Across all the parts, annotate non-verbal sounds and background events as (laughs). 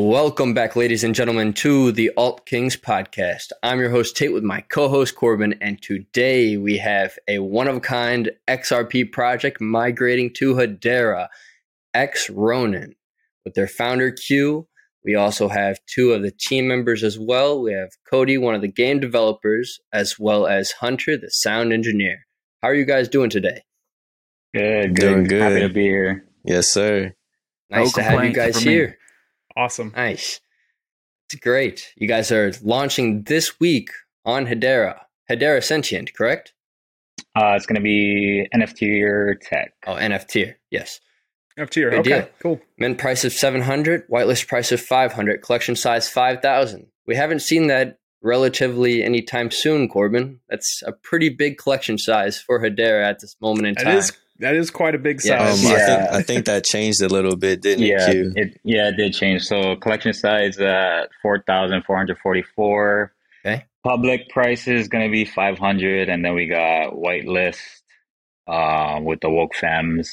Welcome back, ladies and gentlemen, to the Alt Kings podcast. I'm your host, Tate, with my co host, Corbin, and today we have a one of a kind XRP project migrating to Hedera, xRonin, with their founder, Q. We also have two of the team members as well. We have Cody, one of the game developers, as well as Hunter, the sound engineer. How are you guys doing today? Good, good. Doing good. Happy to be here. Yes, sir. Nice No to have you guys from me. here. Awesome. Nice. It's great. You guys are launching this week on Hedera. Hedera Sentient, correct? Uh, it's going to be NFT or tech. Oh, NFT. Yes. Up to you. Okay, deal. cool. Mint price of 700, whitelist price of 500, collection size 5,000. We haven't seen that relatively anytime soon, Corbin. That's a pretty big collection size for Hedera at this moment in time. is that is quite a big Yeah. Um, size. I Yeah. think I think that changed a little bit, didn't yeah, it? Q? it yeah it did change. So collection size at four thousand four hundred forty four. Okay. Public price is going to be five hundred, and then we got whitelist uh, with the woke femmes.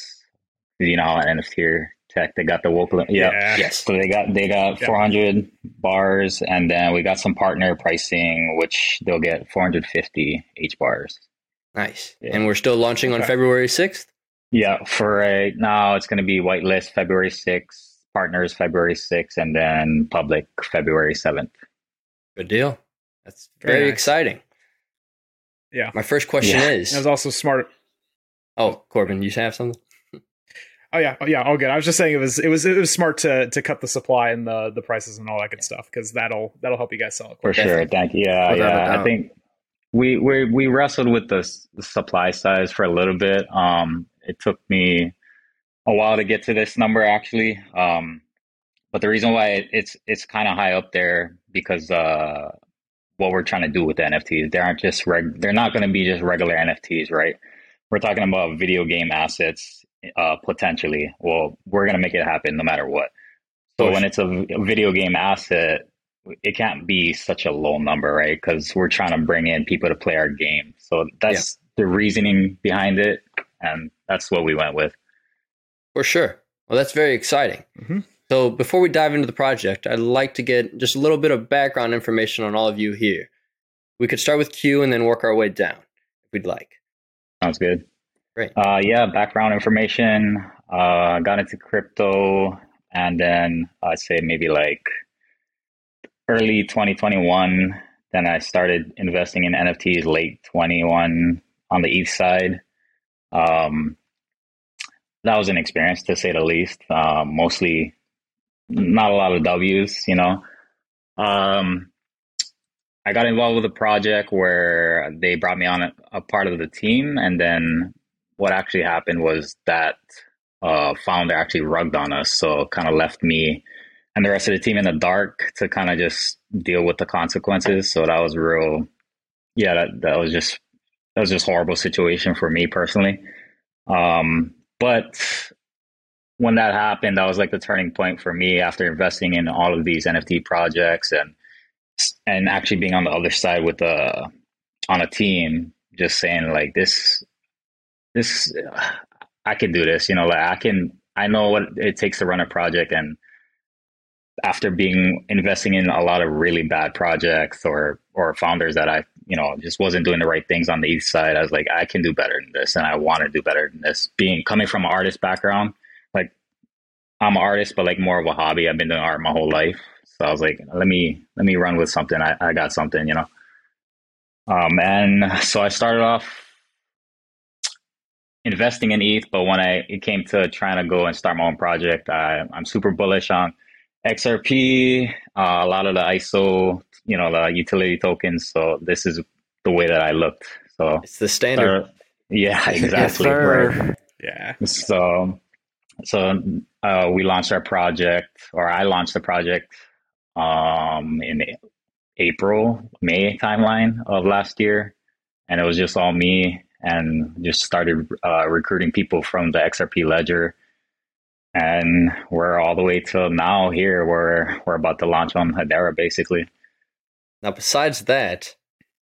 You know how NFT or tech they got the woke. Yeah. yes. So they got they got Yeah. 400 bars, and then we got some partner pricing, which they'll get 450 HBARs. Nice. Yeah. And we're still launching on Okay. February 6th? Yeah, for right now it's going to be whitelist February 6th, partners February 6th, and then public February 7th. Good deal. That's Very very nice. exciting. Yeah. My first question Yeah. is That was also smart. Oh, Corbin, you have something? Oh yeah, oh, yeah, all good. I was just saying it was it was it was smart to to cut the supply and the the prices and all that good stuff because that'll that'll help you guys sell it. For Definitely. sure. Thank you. Yeah, Without yeah. I think we we we wrestled with the, s- the supply size for a little bit. Um, it took me a while to get to this number actually. Um, but the reason why it, it's it's kind of high up there because uh, what we're trying to do with the NFTs, they aren't just reg. They're not going to be just regular NFTs, right? We're talking about video game assets uh, potentially. Well, we're going to make it happen no matter what. So when it's a video game asset, it can't be such a low number, right? Because we're trying to bring in people to play our game. So that's the reasoning behind it, and that's what we went with. For sure. Well, that's very exciting. Mhm. So, before we dive into the project, I'd like to get just a little bit of background information on all of you here. We could start with Q and then work our way down if we'd like. Sounds good. Great. Uh, yeah, background information. Uh, got into crypto, and then I'd say maybe like early 2021. Then I started investing in NFTs late 21 on the east side. Um, that was an experience to say the least. Uh, mostly, not a lot of W's, you know. Um, I got involved with a project where they brought me on a, a part of the team, and then what actually happened was that uh, founder actually rugged on us, so kind of left me and the rest of the team in the dark to kind of just deal with the consequences. So that was real, yeah, that that was just that was just a horrible situation for me personally. Um, but when that happened, that was like the turning point for me after investing in all of these NFT projects and and actually being on the other side with the on a team, just saying like this, this, I can do this. You know, like I can, I know what it takes to run a project, and after being investing in a lot of really bad projects or or founders that I, you know, just wasn't doing the right things on the east side, I was like, I can do better than this, and I want to do better than this. Being coming from an artist background, like I'm an artist, but like more of a hobby. I've been doing art my whole life. So I was like, let me let me run with something. I, I got something, you know. Um, and so I started off investing in ETH, but when I it came to trying to go and start my own project, I, I'm super bullish on XRP, uh, a lot of the ISO, you know, the utility tokens. So this is the way that I looked. So It's the standard. uh, yeah, (laughs) exactly. sir. right. Yeah. So, so uh, we launched our project, or I launched the project um, in April, May timeline of last year, and it was just all me, and just started uh, recruiting people from the XRP ledger, and we're all the way till now here. We're we're about to launch on Hedera, basically. Now, besides that,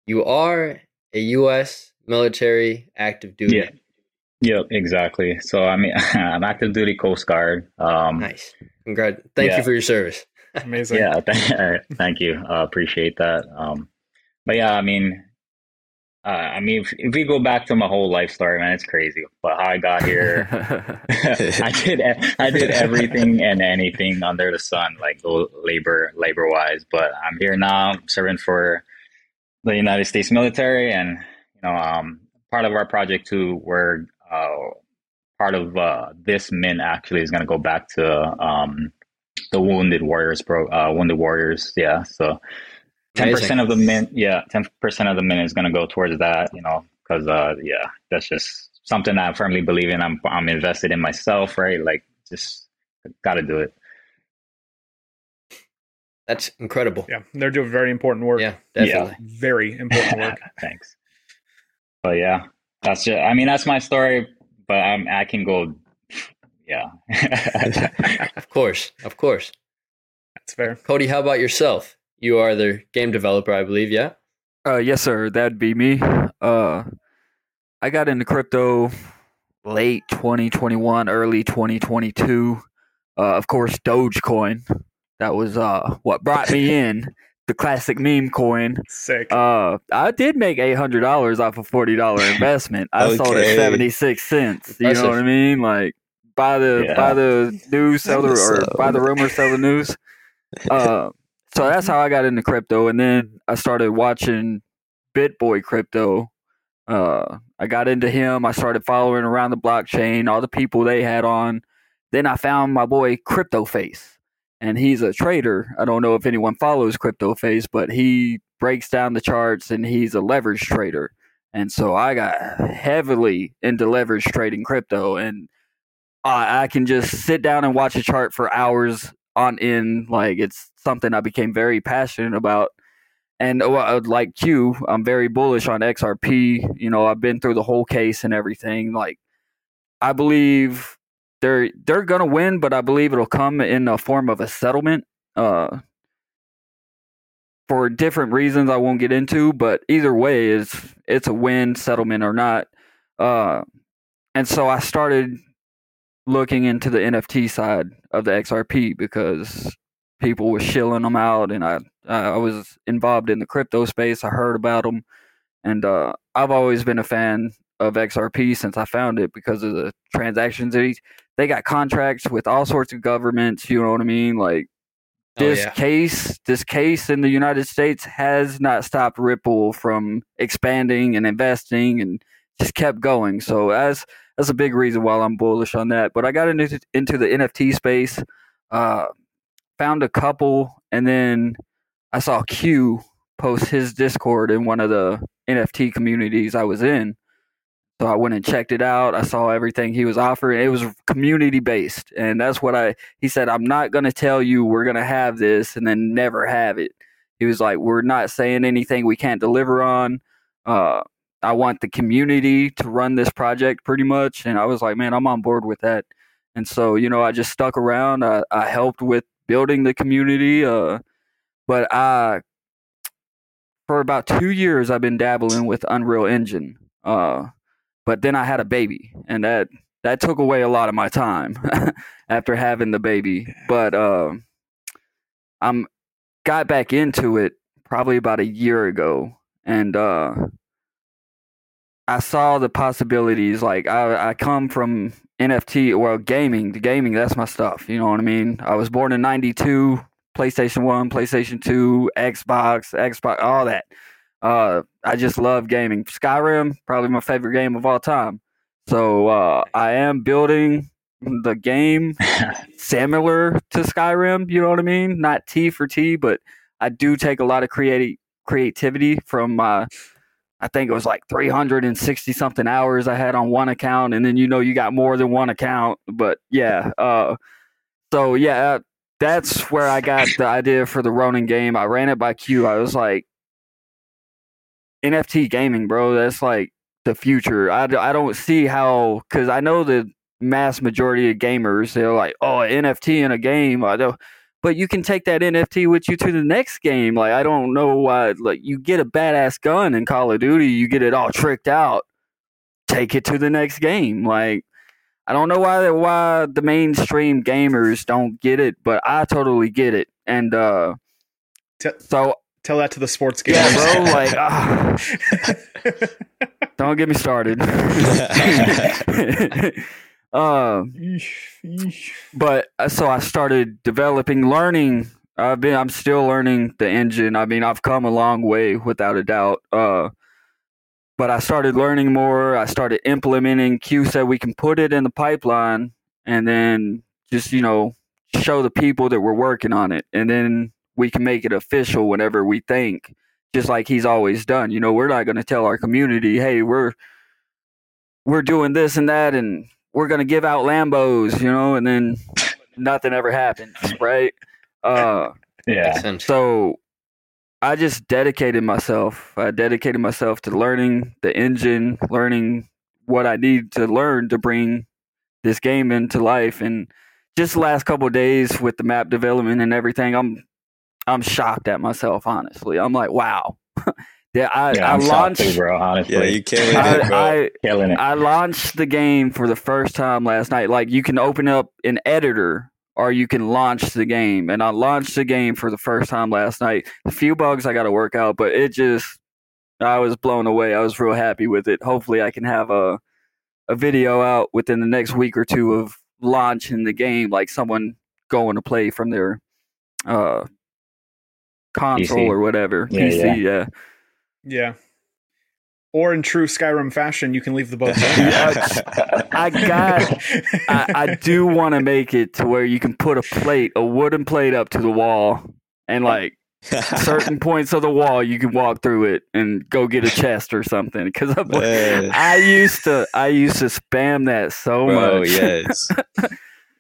you are a U.S. military active duty. Yeah. Yep, exactly. So I mean, (laughs) I'm active duty Coast Guard. Um, Nice. Congrats. Thank Yeah. you for your service. (laughs) Amazing. Yeah, th- (laughs) thank you. Uh, appreciate that. Um, but yeah, I mean, uh, I mean, if, if we go back to my whole life story, man, it's crazy. But how I got here, (laughs) (laughs) I did I did everything and anything under the sun, like labor labor wise. But I'm here now, serving for the United States military, and you know, um, part of our project too. We're uh, part of uh, this mint actually is going to go back to um, the Wounded Warriors, bro. Uh, Wounded Warriors, yeah. So ten percent of the mint, yeah, ten percent of the mint is going to go towards that. You know, because uh, yeah, that's just something I firmly believe in. I'm I'm invested in myself, right? Like, just got to do it. That's incredible. Yeah, they're doing very important work. Yeah, definitely. Yeah. Very important work. (laughs) Thanks. But yeah, that's just. I mean, that's my story. But I'm, I can go. Yeah. (laughs) of course, of course. That's fair. Cody, how about yourself? You are the game developer, I believe. Yeah. Uh, yes, sir. That'd be me. Uh, I got into crypto late 2021, early 2022. Uh, of course, Dogecoin. That was uh what brought me (laughs) in. The classic meme coin. Sick. Uh, I did make eight hundred dollars off a forty dollar (laughs) investment. I okay. sold at seventy six cents. You know what I mean? Like buy the yeah. buy the news, sell the or buy the rumor, sell the news. (laughs) Uh, so that's how I got into crypto, and then I started watching BitBoy Crypto. Uh, I got into him. I started following around the blockchain, all the people they had on. Then I found my boy Crypto Face, and he's a trader. I don't know if anyone follows Crypto Face, but he breaks down the charts and he's a leverage trader. And so I got heavily into leverage trading crypto, and I, I can just sit down and watch a chart for hours on end. Like it's something I became very passionate about. And uh, like you, I'm very bullish on XRP. You know, I've been through the whole case and everything. Like, I believe they're they're gonna win, but I believe it'll come in the form of a settlement. Uh, for different reasons I won't get into, but either way is it's a win settlement or not. Uh, and so I started looking into the NFT side of the XRP because people were shilling them out, and I I was involved in the crypto space. I heard about them, and uh, I've always been a fan of XRP since I found it because of the transactions. They they got contracts with all sorts of governments. You know what I mean? Like oh, this oh, yeah. case, this case in the United States has not stopped Ripple from expanding and investing, and just kept going. So as that's a big reason why I'm bullish on that. But I got into into the NFT space, uh, found a couple, and then I saw Q post his Discord in one of the NFT communities I was in. So I went and checked it out. I saw everything he was offering. It was community based, and that's what I. He said, "I'm not going to tell you we're going to have this and then never have it." He was like, "We're not saying anything we can't deliver on." Uh, I want the community to run this project pretty much. And I was like, man, I'm on board with that. And so, you know, I just stuck around. I, I helped with building the community. Uh, but I, for about two years, I've been dabbling with Unreal Engine. Uh, but then I had a baby, and that that took away a lot of my time (laughs) after having the baby. But uh, I'm got back into it probably about a year ago, and uh, I saw the possibilities. Like I, I come from NFT, well, gaming. The gaming, that's my stuff. You know what I mean? I was born in '92. PlayStation One, PlayStation Two, Xbox, Xbox, all that. Uh, I just love gaming. Skyrim, probably my favorite game of all time. So uh, I am building the game (laughs) similar to Skyrim. You know what I mean? Not T for T, but I do take a lot of creative creativity from my I think it was like 360 something hours I had on one account, and then you know you got more than one account. But yeah, uh, so yeah, that's where I got the idea for the Ronin game. I ran it by Q. I was like, NFT gaming, bro. That's like the future. I, I don't see how because I know the mass majority of gamers they're like, oh, NFT in a game. I don't but you can take that NFT with you to the next game. Like I don't know why. Like you get a badass gun in Call of Duty, you get it all tricked out. Take it to the next game. Like I don't know why why the mainstream gamers don't get it, but I totally get it. and uh, Te- so Tell that to the sports guys. yeah, bro, (laughs) like ah, don't get me started. (laughs) (laughs) um, but uh, so I started developing, learning. I've been, I'm still learning the engine. I mean, I've come a long way without a doubt. Uh, but I started learning more. I started implementing. Q said we can put it in the pipeline and then just you know show the people that we're working on it, and then we can make it official whenever we think. Just like he's always done. You know, we're not going to tell our community, "Hey, we're we're doing this and that, and we're going to give out Lambos," you know, and then nothing ever happens, right? Uh, Yeah. So I just dedicated myself. I dedicated myself to learning the engine, learning what I need to learn to bring this game into life. And just the last couple of days with the map development and everything, I'm I'm shocked at myself. Honestly, I'm like, wow. (laughs) yeah, I, Yeah, I I'm shocked launched. too, bro. Honestly, yeah, you killing (laughs) I, it, bro. I, killing it. I launched the game for the first time last night. Like you can open up an editor or you can launch the game. And I launched the game for the first time last night. A few bugs I got to work out, but it just I was blown away. I was real happy with it. Hopefully I can have a a video out within the next week or two of launching the game like someone going to play from their uh console PC. or whatever. Yeah, PC, yeah. Yeah. Or in true Skyrim fashion, you can leave the boat. (laughs) (laughs) I got I, I do want to make it to where you can put a plate, a wooden plate up to the wall, and like certain (laughs) points of the wall, you can walk through it and go get a chest or something. Because Man. Uh. I used to, I used to spam that so Bro, much. yes.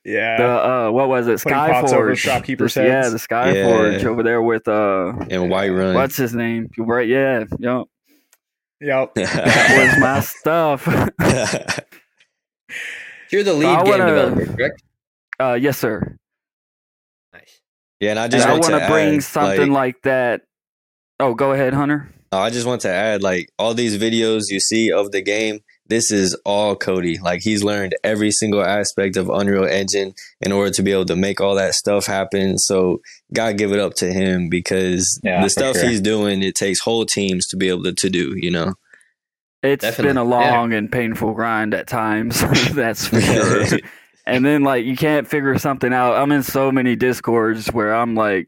Yeah. The uh, what was it? Putting pots over Skyforge. shopkeepers' Yeah, the Skyforge Yeah. over there with uh, And Whiterun. what's his name? Right? Yeah, yep. Yep. (laughs) That was my stuff. (laughs) You're the lead I game wanna- developer, correct? uh, yes, sir. Nice. yeah, and I And just I want want to to bring add, something like, that. Oh, go ahead, Hunter. Oh, I just want to add, like, all these videos you see of the game, this is all Cody. Like, he's learned every single aspect of Unreal Engine in order to be able to make all that stuff happen. So, gotta give it up to him because Yeah, the stuff sure. he's doing, it takes whole teams to be able to, to do, you know? It's Definitely, been a yeah. long and painful grind at times. (laughs) That's for sure. (laughs) and then like you can't figure something out. I'm in so many discords where I'm like,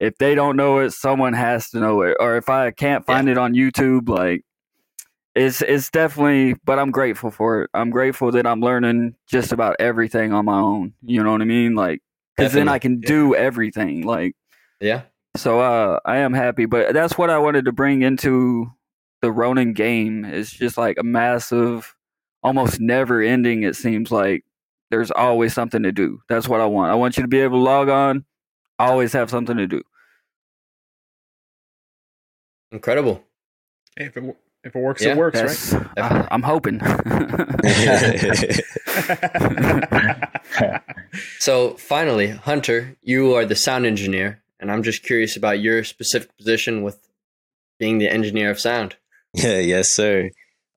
if they don't know it, someone has to know it. Or if I can't find it on YouTube, like it's it's definitely. But I'm grateful for it. I'm grateful that I'm learning just about everything on my own. You know what I mean? Like because then I can do everything. Like Yeah. so uh I am happy, but that's what I wanted to bring into the Ronin game. It's just like a massive, almost never ending, it seems like. There's always something to do. That's what I want. I want you to be able to log on, always have something to do. Incredible. Hey, if, it, if it works, Yeah, it works, That's Definitely. I, I'm hoping. (laughs) So finally, Hunter, you are the sound engineer, and I'm just curious about your specific position with being the engineer of sound. Yeah, yes, sir.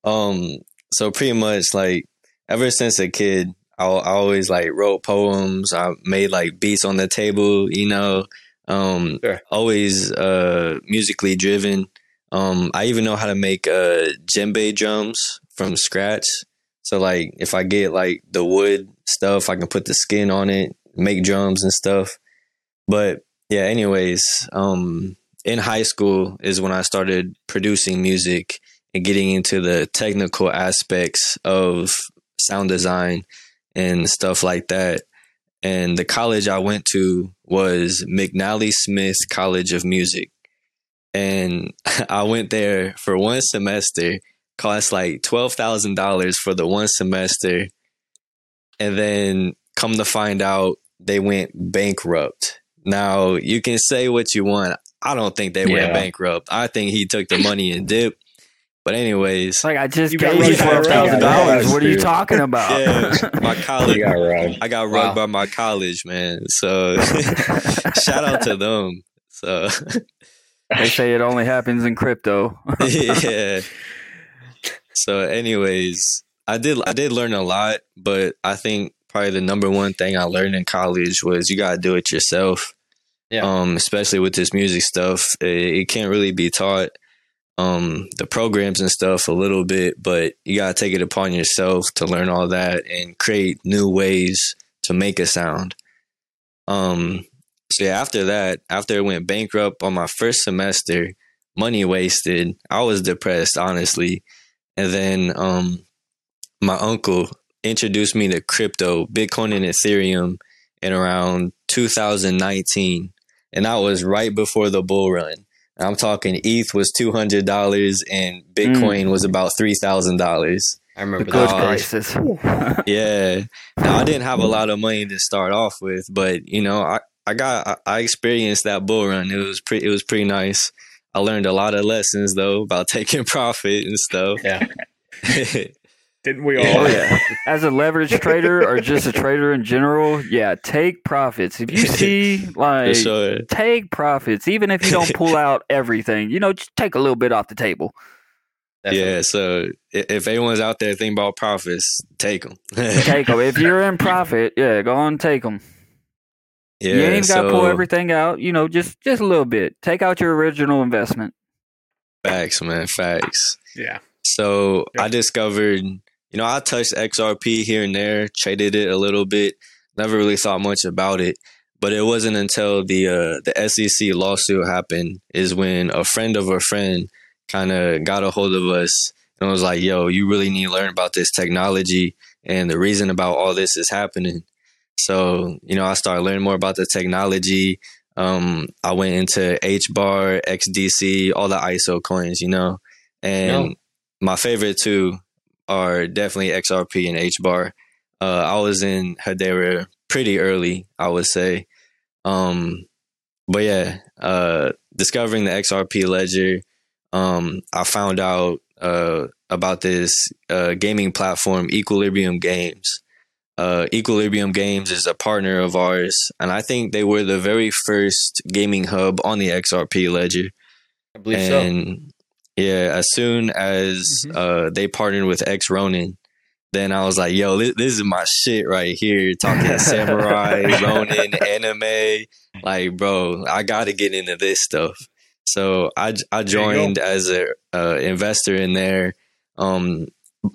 Um, so pretty much like ever since a kid, I, I always like wrote poems. I made like beats on the table, you know. Um, Sure. always uh musically driven. Um, I even know how to make uh djembe drums from scratch. So like if I get like the wood stuff, I can put the skin on it, make drums and stuff. But yeah, anyways, um in high school is when I started producing music and getting into the technical aspects of sound design and stuff like that. And the college I went to was McNally Smith College of Music. And (laughs) I went there for one semester, cost like $12,000 for the one semester. And then come to find out they went bankrupt. Now, you can say what you want. I don't think they went bankrupt. I think he took the money and dipped. But anyways, like I just You got gave you twelve thousand dollars. What are you talking (laughs) about? yeah, my (laughs) college got rugged. I got robbed Wow. by my college, man. So shout out to them. So they say it only happens in crypto. (laughs) yeah. So anyways, I did I did learn a lot, but I think probably the number one thing I learned in college was you gotta do it yourself. Yeah. Um, especially with this music stuff, it, it can't really be taught. Um, the programs and stuff a little bit, but you gotta take it upon yourself to learn all that and create new ways to make a sound. Um, so yeah, after that, after it went bankrupt on my first semester, money wasted. I was depressed, honestly. And then um, my uncle introduced me to crypto, Bitcoin and Ethereum in around 2019. And that was right before the bull run. I'm talking ETH was $200 and Bitcoin was about $3,000. I remember The good that. crisis. (laughs) Yeah. Now I didn't have a lot of money to start off with, but you know, I, I got I- I experienced that bull run. It was pretty it was pretty nice. I learned a lot of lessons though about (laughs) taking profit and stuff. Yeah. (laughs) Didn't we all? Oh yeah. (laughs) As a leverage trader or just a trader in general, yeah, take profits. If you see like sure. take profits, even if you don't pull out everything, you know, just take a little bit off the table. Definitely. Yeah, so if anyone's out there thinking about profits, take them. Take them. If you're in profit, yeah, go on and take them. Yeah, you ain't got to pull everything out. You know, just just a little bit. Take out your original investment. Facts, man, facts. Yeah. So Yep. I discovered, you know, I touched XRP here and there, traded it a little bit, never really thought much about it. But it wasn't until the uh, the SEC lawsuit happened is when a friend of a friend kind of got a hold of us and was like, "Yo, you really need to learn about this technology and the reason about all this is happening." So you know, I started learning more about the technology. Um, I went into HBAR, XDC, all the ISO coins, you know, and No. my favorite two are definitely XRP and HBAR. Uh, I was in Hedera pretty early, I would say. Um, but yeah, uh, discovering the XRP ledger, um, I found out uh, about this uh, gaming platform, Equilibrium Games. Uh, Equilibrium Games is a partner of ours, and I think they were the very first gaming hub on the XRP ledger. I believe so. yeah, as soon as Mhm. uh, they partnered with xRonin, then I was like, "Yo, this, this is my shit right here." Talking (laughs) samurai, Ronin, anime, like, bro, I got to get into this stuff. So I, go. joined as a uh, investor in there. Um,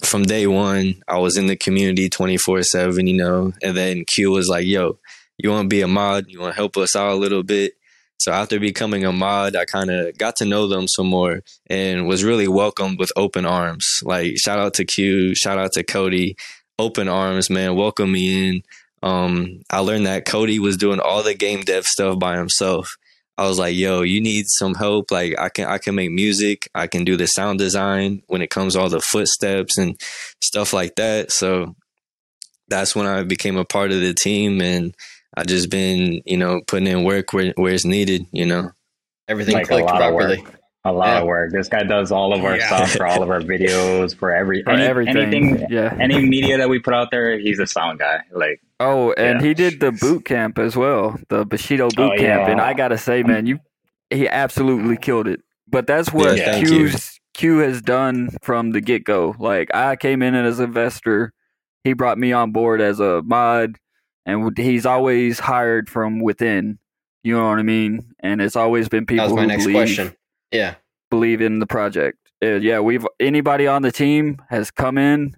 from day one, I was in the community twenty four seven, you know. And then Q was like, "Yo, you want to be a mod? You want to help us out a little bit?" So after becoming a mod, I kind of got to know them some more and was really welcomed with open arms. Like shout out to Q, shout out to Cody, open arms, man, welcome me in. Um, I learned that Cody was doing all the game dev stuff by himself. I was like, yo, you need some help. Like I can I can make music, I can do the sound design when it comes to all the footsteps and stuff like that. So that's when I became a part of the team and I just been, you know, putting in work where, where it's needed, you know. Everything Like clicked lot of properly. Work. A lot Yeah. of work. This guy does all of our Yeah. stuff for all of our (laughs) videos, for every For any, everything. anything, yeah. any media that we put out there. He's a sound guy. Like Oh, and Yeah. he did the boot camp as well, the Bushido boot Oh, camp, and. I gotta say, man, you he absolutely killed it. But that's what Yeah, Q's Q has done from the get go. Like I came in as an investor, he brought me on board as a mod, and he's always hired from within. You know what I mean? And it's always been people That was my who next believe, question. Yeah. believe in the project. Uh, yeah, we've anybody on the team has come in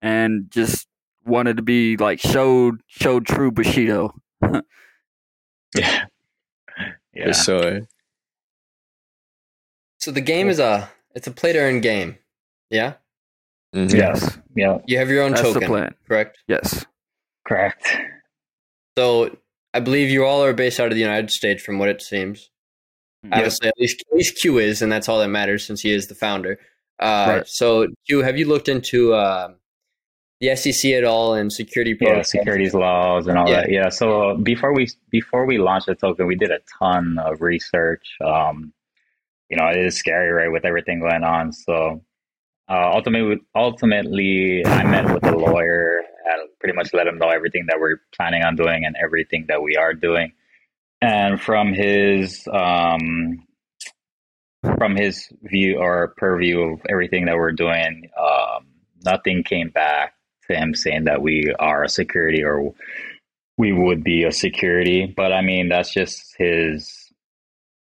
and just wanted to be like showed showed true Bushido. yeah, (laughs) yeah. For sure. So the game is a it's a play to earn game. Yeah. Mhm. Yes. Yeah. You have your own That's token, the plan. correct? Yes. Correct. So I believe you all are based out of the United States, from what it seems. Obviously, at least at least Q is, and that's all that matters since he is the founder. Uh, Right. So Q, have you looked into uh, the SEC at all and security Yeah, securities laws and all Yeah. that. Yeah. So before we before we launched the token, we did a ton of research. Um, you know, it is scary, right, with everything going on. So uh, ultimately, ultimately, I met with a lawyer and pretty much let him know everything that we're planning on doing and everything that we are doing. And from his um, from his view or purview of everything that we're doing, um, nothing came back to him saying that we are a security or we would be a security. But I mean, that's just his.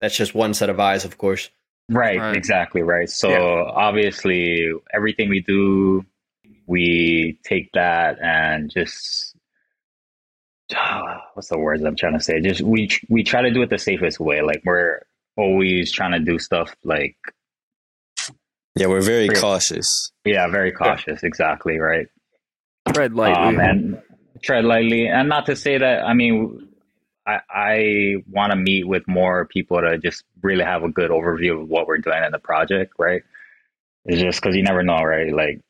That's just one set of eyes, of course. Right, Right. exactly right. So Yeah. obviously, everything we do, we take that and just (sighs) what's the words I'm trying to say? Just we we try to do it the safest way. Like we're always trying to do stuff like Yeah, we're very Pretty- cautious. yeah, very cautious. Exactly right. Tread lightly. Um, and tread lightly, and not to say that. I mean, I I want to meet with more people to just really have a good overview of what we're doing in the project. Right? It's just because you never know, right? Like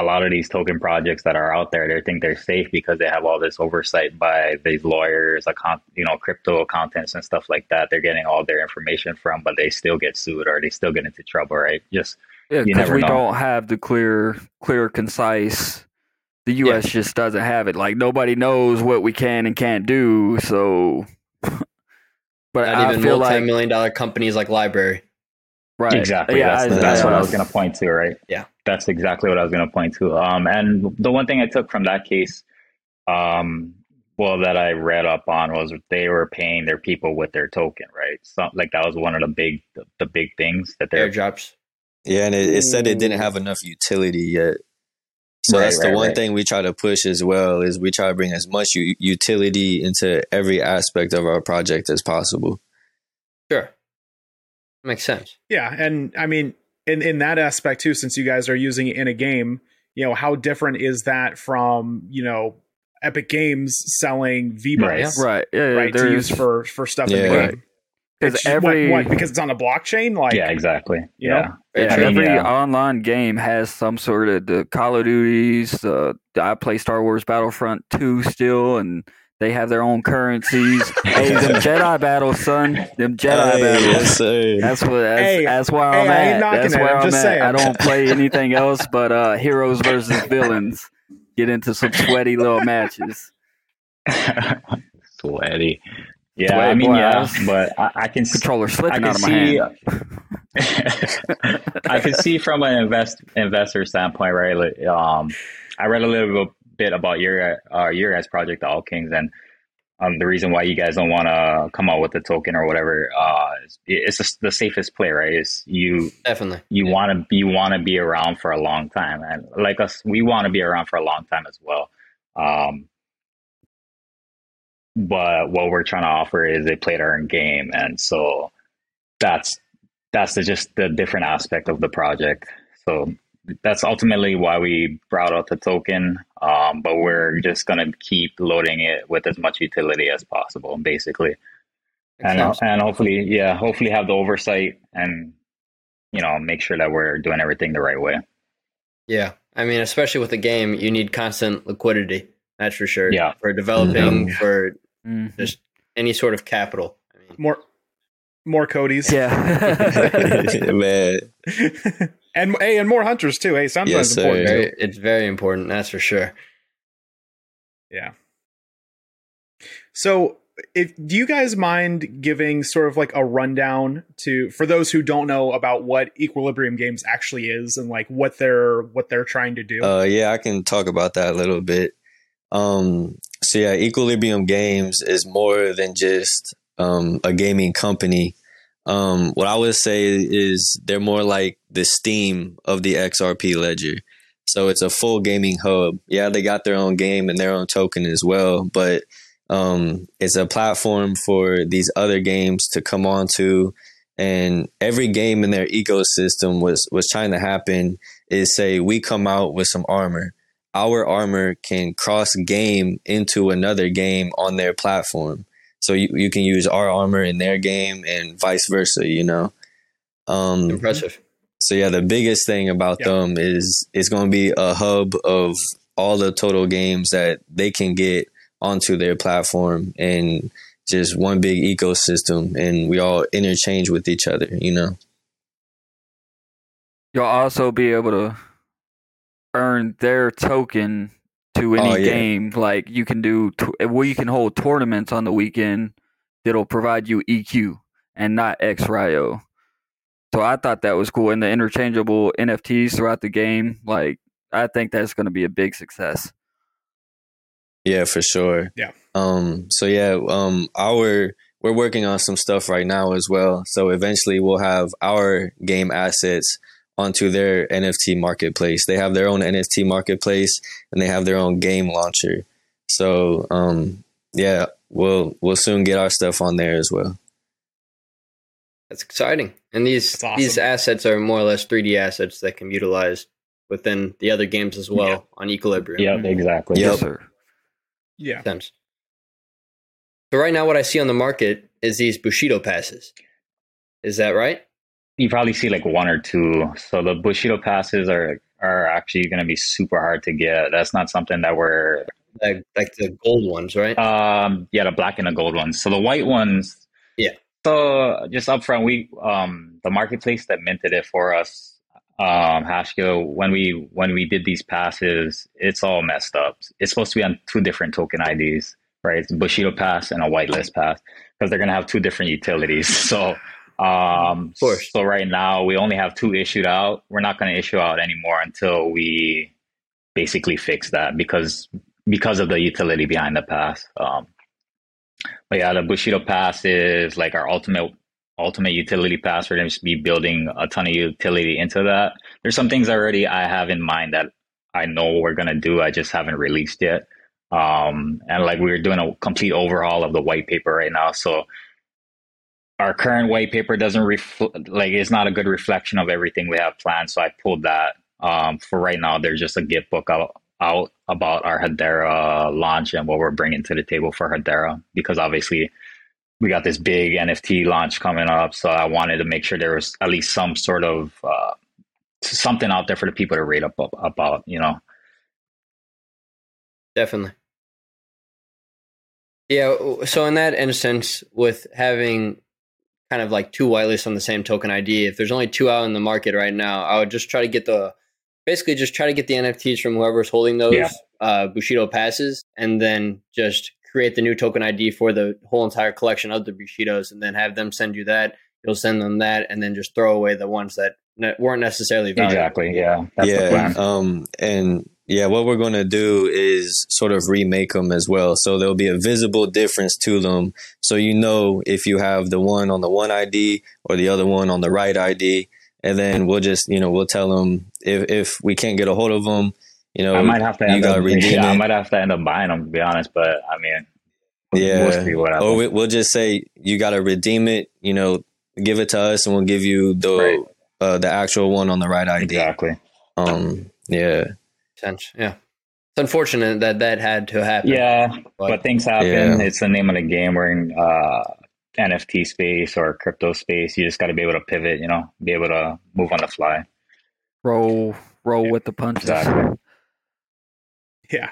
a lot of these token projects that are out there, they think they're safe because they have all this oversight by these lawyers, account, you know, crypto accountants and stuff like that. They're getting all their information from, but they still get sued or they still get into trouble, right? Just Yeah, because never we know. don't have the clear, clear, concise. The U.S. just doesn't have it. Like nobody knows what we can and can't do. So, (laughs) but Not I even feel like multi-million dollar companies like LBRY. right, Exactly. Yeah, that's I- that's what I I- was going to point to, right? Yeah. That's exactly what I was going to point to. Um, and the one thing I took from that case, um, well, that I read up on was they were paying their people with their token, right? So, like that was one of the big, the, the big things that they're Airdrops. Yeah, and it, it said it didn't have enough utility yet. So Right, that's the right, one right. thing we try to push as well is we try to bring as much u- utility into every aspect of our project as possible. Sure. Makes sense. Yeah, and I mean, in in that aspect too, since you guys are using it in a game, you know, how different is that from you know Epic Games selling V Bucks, right, yeah, right, to there's- use for for stuff in the Yeah. game? because It's- every what, what, because it's on a blockchain, like yeah, exactly. you know? Yeah. Yeah, every yeah. online game has some sort of the Call of Duties. Uh, I play Star Wars Battlefront 2 still, and they have their own currencies. hey, them (laughs) Jedi battles, son. Them Jedi Hey, battles. yes. That's what. That's, Hey, that's where hey, I'm I at. That's it, where I'm I'm, just at. saying. I don't play anything else but uh, heroes versus villains. Get into some sweaty little matches. (laughs) Sweaty. Yeah, Sweaty I mean, boy, yeah, but I, I can s- Controller I slipping can out of my see. hand. (laughs) I can see from an invest investor standpoint, right? Like, um, I read a little bit about your uh, your guys' project, the Alt Kings, and um, the reason why you guys don't want to come out with the token or whatever. Uh, it's just the safest play, right? Is you Definitely. you want to you want to be around for a long time, and like us, we want to be around for a long time as well. Um, but what we're trying to offer is a play to earn game, and so that's that's the, just the different aspect of the project. So that's ultimately why we brought out the token. Um, but we're just gonna keep loading it with as much utility as possible, basically, and uh, and hopefully, yeah, hopefully have the oversight and you know make sure that we're doing everything the right way. Yeah. I mean, especially with the game, you need constant liquidity. That's for sure. Yeah. For developing, for Mhm. just any sort of capital. I mean, more more Cody's, Yeah. (laughs) Man, (laughs) and hey, and more hunters too. Hey, sometimes Yes, important. very, it's very important. That's for sure. Yeah. So, if do you guys mind giving sort of like a rundown to for those who don't know about what Equilibrium Games actually is and like what they're what they're trying to do? uh, yeah, I can talk about that a little bit. Um, so yeah, Equilibrium Games is more than just um, a gaming company. Um, what I would say is they're more like the Steam of the XRP ledger. So it's a full gaming hub. Yeah, they got their own game and their own token as well, but um, it's a platform for these other games to come onto. And every game in their ecosystem was was trying to happen is say we come out with some armor. Our armor can cross game into another game on their platform. So you, you can use our armor in their game and vice versa, you know. Um, Impressive. so yeah, the biggest thing about Yeah. them is it's going to be a hub of all the total games that they can get onto their platform and just one big ecosystem and we all interchange with each other, you know. You'll also be able to earn their token to any Oh, yeah. game. Like you can do, t- well, you can hold tournaments on the weekend that'll provide you EQ and not X Rio. So I thought that was cool. And the interchangeable NFTs throughout the game, like I think that's going to be a big success. Yeah, for sure. Yeah. Um. So yeah. Um. Our we're working on some stuff right now as well. So eventually we'll have our game assets onto their NFT marketplace. They have their own NFT marketplace and they have their own game launcher. So um. Yeah. We'll we'll soon get our stuff on there as well. That's exciting. And these awesome. these assets are more or less 3D assets that can be utilized within the other games as well Yeah. on Equilibrium. Yeah, exactly. Yep. Yes, sir. Yeah. sense. So right now, what I see on the market is these Bushido passes. Is that right? You probably see like one or two. So the Bushido passes are are actually going to be super hard to get. That's not something that we're Like, like the gold ones, right? Um, yeah, the black and the gold ones. So the white ones. Yeah. So just upfront, we um the marketplace that minted it for us, um, HashGuild, when we when we did these passes, it's all messed up. It's supposed to be on two different token IDs, right? It's Bushido pass and a whitelist pass because they're gonna have two different utilities. (laughs) So um so right now we only have two issued out. We're not gonna issue out anymore until we basically fix that because because of the utility behind the pass. Um, but yeah, the Bushido pass is like our ultimate ultimate utility pass. We're going to be building a ton of utility into that. There's some things already I have in mind that I know we're going to do. I just haven't released yet. Um, and like we're doing a complete overhaul of the white paper right now. So our current white paper doesn't reflect like it's not a good reflection of everything we have planned. So I pulled that. Um, for right now, there's just a GitBook out out about our Hedera launch and what we're bringing to the table for Hedera because obviously we got this big NFT launch coming up. So I wanted to make sure there was at least some sort of uh, something out there for the people to read up, up about, you know. Definitely. Yeah. So in that instance, with having kind of like two whitelists on the same token ID, if there's only two out in the market right now, I would just try to get the basically just try to get the NFTs from whoever's holding those Yeah. uh, Bushido passes, and then just create the new token ID for the whole entire collection of the Bushidos, and then have them send you that. You'll send them that, and then just throw away the ones that ne- weren't necessarily valuable. Exactly. Yeah. That's the yeah. plan. Um. And yeah, what we're going to do is sort of remake them as well. So there'll be a visible difference to them. So you know if you have the one on the one ID or the other one on the right ID. And then we'll just, you know, we'll tell them if, if we can't get a hold of them, you know, I might have to end up, (laughs) redeem yeah, I might have to end up buying them to be honest, but I mean, yeah. we'll or we, we'll just say you got to redeem it, you know, give it to us and we'll give you the, Right. uh, the actual one on the right ID. exactly. Um, yeah. Sense. Yeah. It's unfortunate that that had to happen. Yeah, But- but things happen. Yeah. It's the name of the game. We're in uh, NFT space or crypto space. You just got to be able to pivot. You know, be able to move on the fly. Roll, roll with the punches. Exactly. Yeah.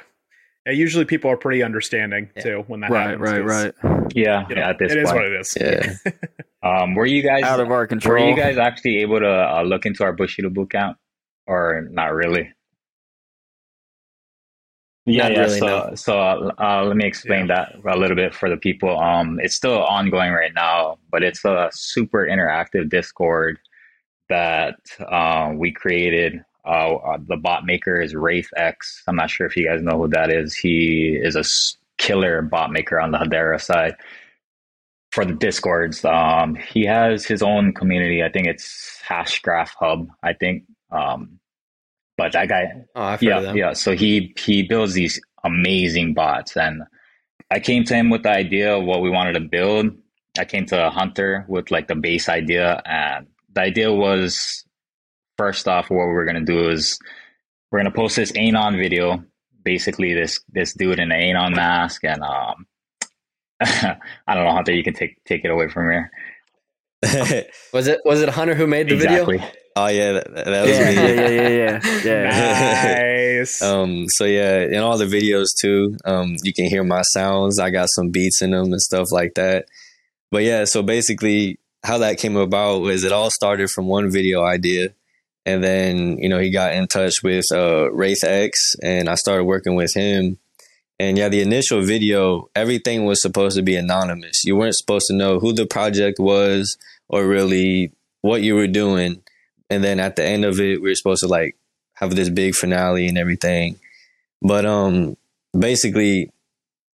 Yeah, usually people are pretty understanding Yeah. too when that Right, happens. right, 'cause, right. Yeah, you know, yeah. At this it is point, what it is. Yeah. (laughs) um, were you guys Out of our control? were you guys actually able to uh, look into our Bushido boot camp, or not really? Yeah, yeah. really, so, so uh, uh, let me explain that a little bit for the people. Um, it's still ongoing right now, but it's a super interactive Discord that uh, we created. Uh, uh, the bot maker is Wraith X. I'm not sure if you guys know who that is. He is a killer bot maker on the Hedera side for the discords. Um, he has his own community. I think it's Hashgraph Hub. I think. Um, but that guy, Oh, I've heard yeah, of them. yeah. So he he builds these amazing bots, and I came to him with the idea of what we wanted to build. I came to Hunter with like the base idea, and the idea was first off, what we're gonna do is we're gonna post this Anon video, basically this this dude in an Anon mask, and um, (laughs) I don't know, Hunter, you can take take it away from here. (laughs) Was it was it Hunter who made the exactly. video? Oh yeah, that, that was Yeah, me. yeah, yeah, yeah, yeah. yeah. (laughs) (laughs) nice. Um, so yeah, in all the videos too, um, you can hear my sounds. I got some beats in them and stuff like that. But yeah, so basically how that came about was it all started from one video idea. And then, you know, he got in touch with uh Wraith X and I started working with him. And yeah, the initial video, everything was supposed to be anonymous. You weren't supposed to know who the project was or really what you were doing. And then at the end of it, we were supposed to like have this big finale and everything. But um basically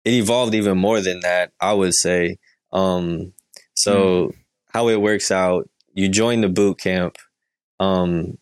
it evolved even more than that. I would say. Um, so mm. how it works out, you join the boot camp. Um,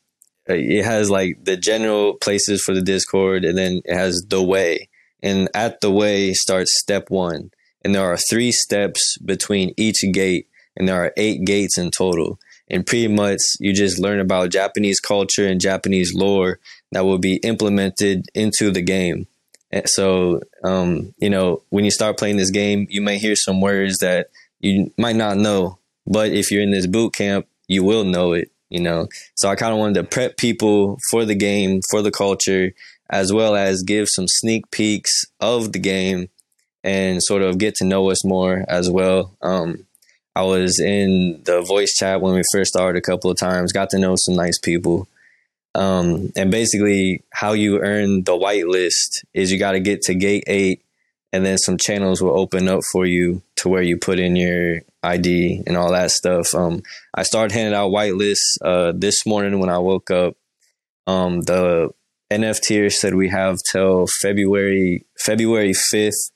it has like the general places for the Discord, and then it has the way. And at the way starts step one, and there are three steps between each gate, and there are eight gates in total. And pretty much, you just learn about Japanese culture and Japanese lore that will be implemented into the game. And so, um, you know, when you start playing this game, you may hear some words that you might not know, but if you're in this boot camp, you will know it you know. So I kind of wanted to prep people for the game, for the culture, as well as give some sneak peeks of the game and sort of get to know us more as well. Um, I was in the voice chat when we first started a couple of times, got to know some nice people. Um, and basically, how you earn the whitelist is you got to get to gate eight, and then some channels will open up for you to where you put in your ID and all that stuff. Um, I started handing out whitelists uh, this morning when I woke up. Um, the NFT said we have till February February fifth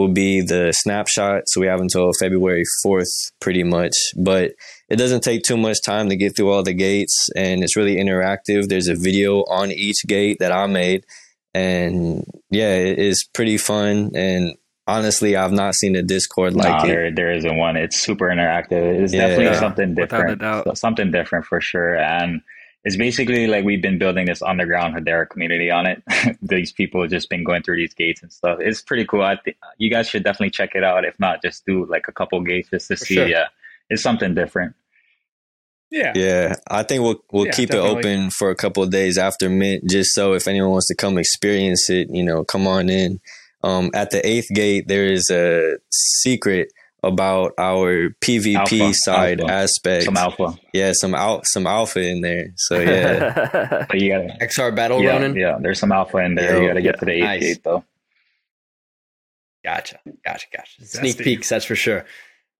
will be the snapshot, so we have until February fourth, pretty much. But it doesn't take too much time to get through all the gates, and it's really interactive. There's a video on each gate that I made, and yeah, it is pretty fun and honestly, I've not seen a Discord like no, it. There, there isn't one. It's super interactive. It's yeah, definitely something different. Something different for sure. And it's basically like we've been building this underground Hedera community on it. (laughs) these people have just been going through these gates and stuff. It's pretty cool. I think you guys should definitely check it out. If not, just do like a couple gates just to for see. Sure. Yeah, it's something different. Yeah. Yeah. I think we'll we'll yeah, keep definitely. it open for a couple of days after mint, just so if anyone wants to come experience it, you know, come on in. Um, at the eighth gate, there is a secret about our PvP alpha, side alpha. aspect. Some alpha. Yeah, some out some alpha in there. So yeah. (laughs) but you gotta (laughs) XR battle yeah, running? Yeah, there's some alpha in there. Yo, you gotta get to the eighth nice. though. Gotcha. Gotcha. Gotcha. Sneak peeks, that's for sure.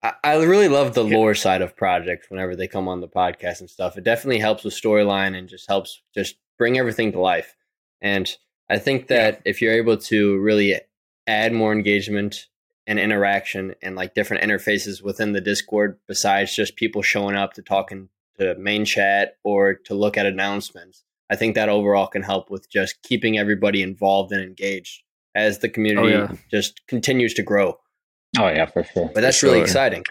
I, I really love the lore side of projects whenever they come on the podcast and stuff. It definitely helps with storyline and just helps just bring everything to life. And I think that yeah. if you're able to really add more engagement and interaction and like different interfaces within the Discord besides just people showing up to talking to main chat or to look at announcements. I think that overall can help with just keeping everybody involved and engaged as the community oh, yeah. just continues to grow. Oh yeah, for sure. But that's for really sure. exciting.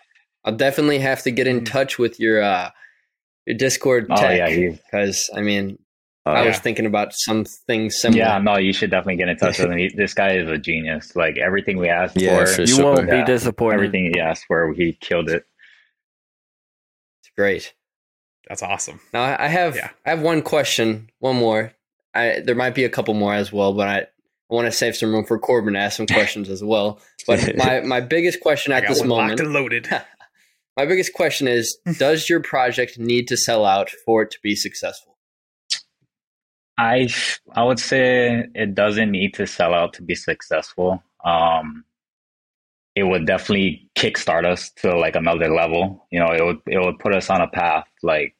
I'll definitely have to get in mm. touch with your uh your Discord tech oh, yeah, because I mean Oh, I yeah. was thinking about something similar. Yeah, no, you should definitely get in touch with (laughs) him. this guy is a genius. Like everything we asked yeah, for, you sure. won't yeah, be disappointed. Everything he asked for, he killed it. It's great. That's awesome. Now I have yeah. I have one question, one more. I there might be a couple more as well, but I, I want to save some room for Corbin to ask some questions as well. (laughs) But (laughs) my my biggest question at this moment, loaded. my biggest question is: Does your project need to sell out for it to be successful? I I would say it doesn't need to sell out to be successful. Um, it would definitely kickstart us to like another level. You know, it would it would put us on a path like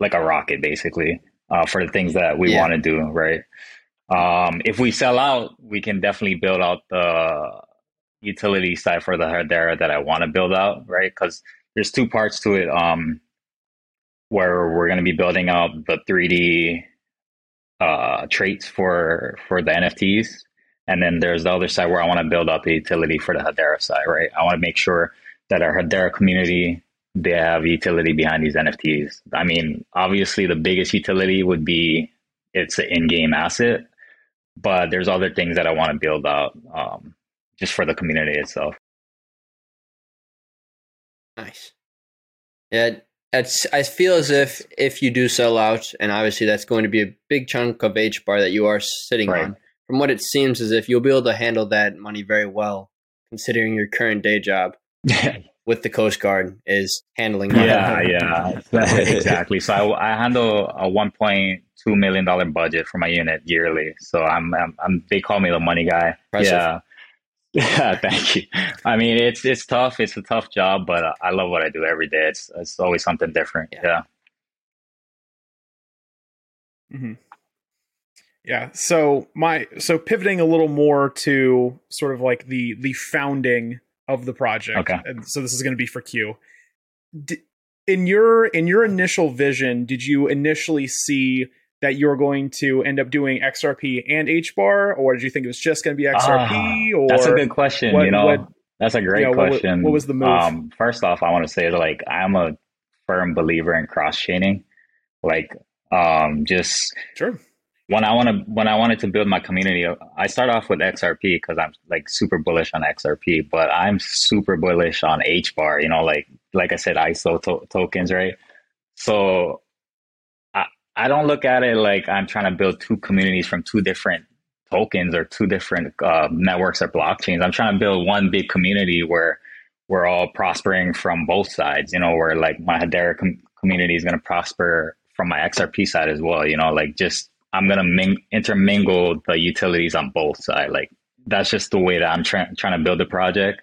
like a rocket, basically, uh, for the things that we yeah. want to do. Right. Um, if we sell out, we can definitely build out the utility side for the Hedera that I want to build out. Right, because there's two parts to it. Um, where we're going to be building out the 3D uh, traits for for the NFTs, and then there's the other side where I want to build out the utility for the Hedera side. Right, I want to make sure that our Hedera community they have utility behind these NFTs. I mean, obviously, the biggest utility would be it's an in-game asset, but there's other things that I want to build out um, just for the community itself. Nice. Yeah, it's, I feel as if if you do sell out, and obviously that's going to be a big chunk of HBAR that you are sitting right. on. From what it seems as if you'll be able to handle that money very well, considering your current day job (laughs) with the Coast Guard is handling. Yeah, yeah, (laughs) exactly. So I, I handle a one point two million dollar budget for my unit yearly. So I'm, I'm, I'm, they call me the money guy. Impressive. Yeah. Yeah, (laughs) thank you. I mean, it's it's tough. It's a tough job, but I love what I do every day. It's it's always something different. Yeah. yeah. Mm-hmm. Yeah. So my so pivoting a little more to sort of like the the founding of the project. Okay. And so this is going to be for Q. D- in your in your initial vision, did you initially see that you were going to end up doing XRP and HBAR, or did you think it was just going to be XRP? or Ah, That's a good question. what- you know, what- that's a great yeah, what question. what was the move? Um, first off, I want to say like I'm a firm believer in cross chaining. Like, um, just Sure. when I want to when I wanted to build my community, I start off with XRP because I'm like super bullish on XRP, but I'm super bullish on HBAR. You know, like like I said, ISO to- tokens, right? So I don't look at it like I'm trying to build two communities from two different tokens or two different uh, networks or blockchains. I'm trying to build one big community where we're all prospering from both sides. You know, where like my Hedera com- community is going to prosper from my XRP side as well. You know, like just I'm gonna ming- intermingle the utilities on both sides. Like that's just the way that I'm trying trying to build the project.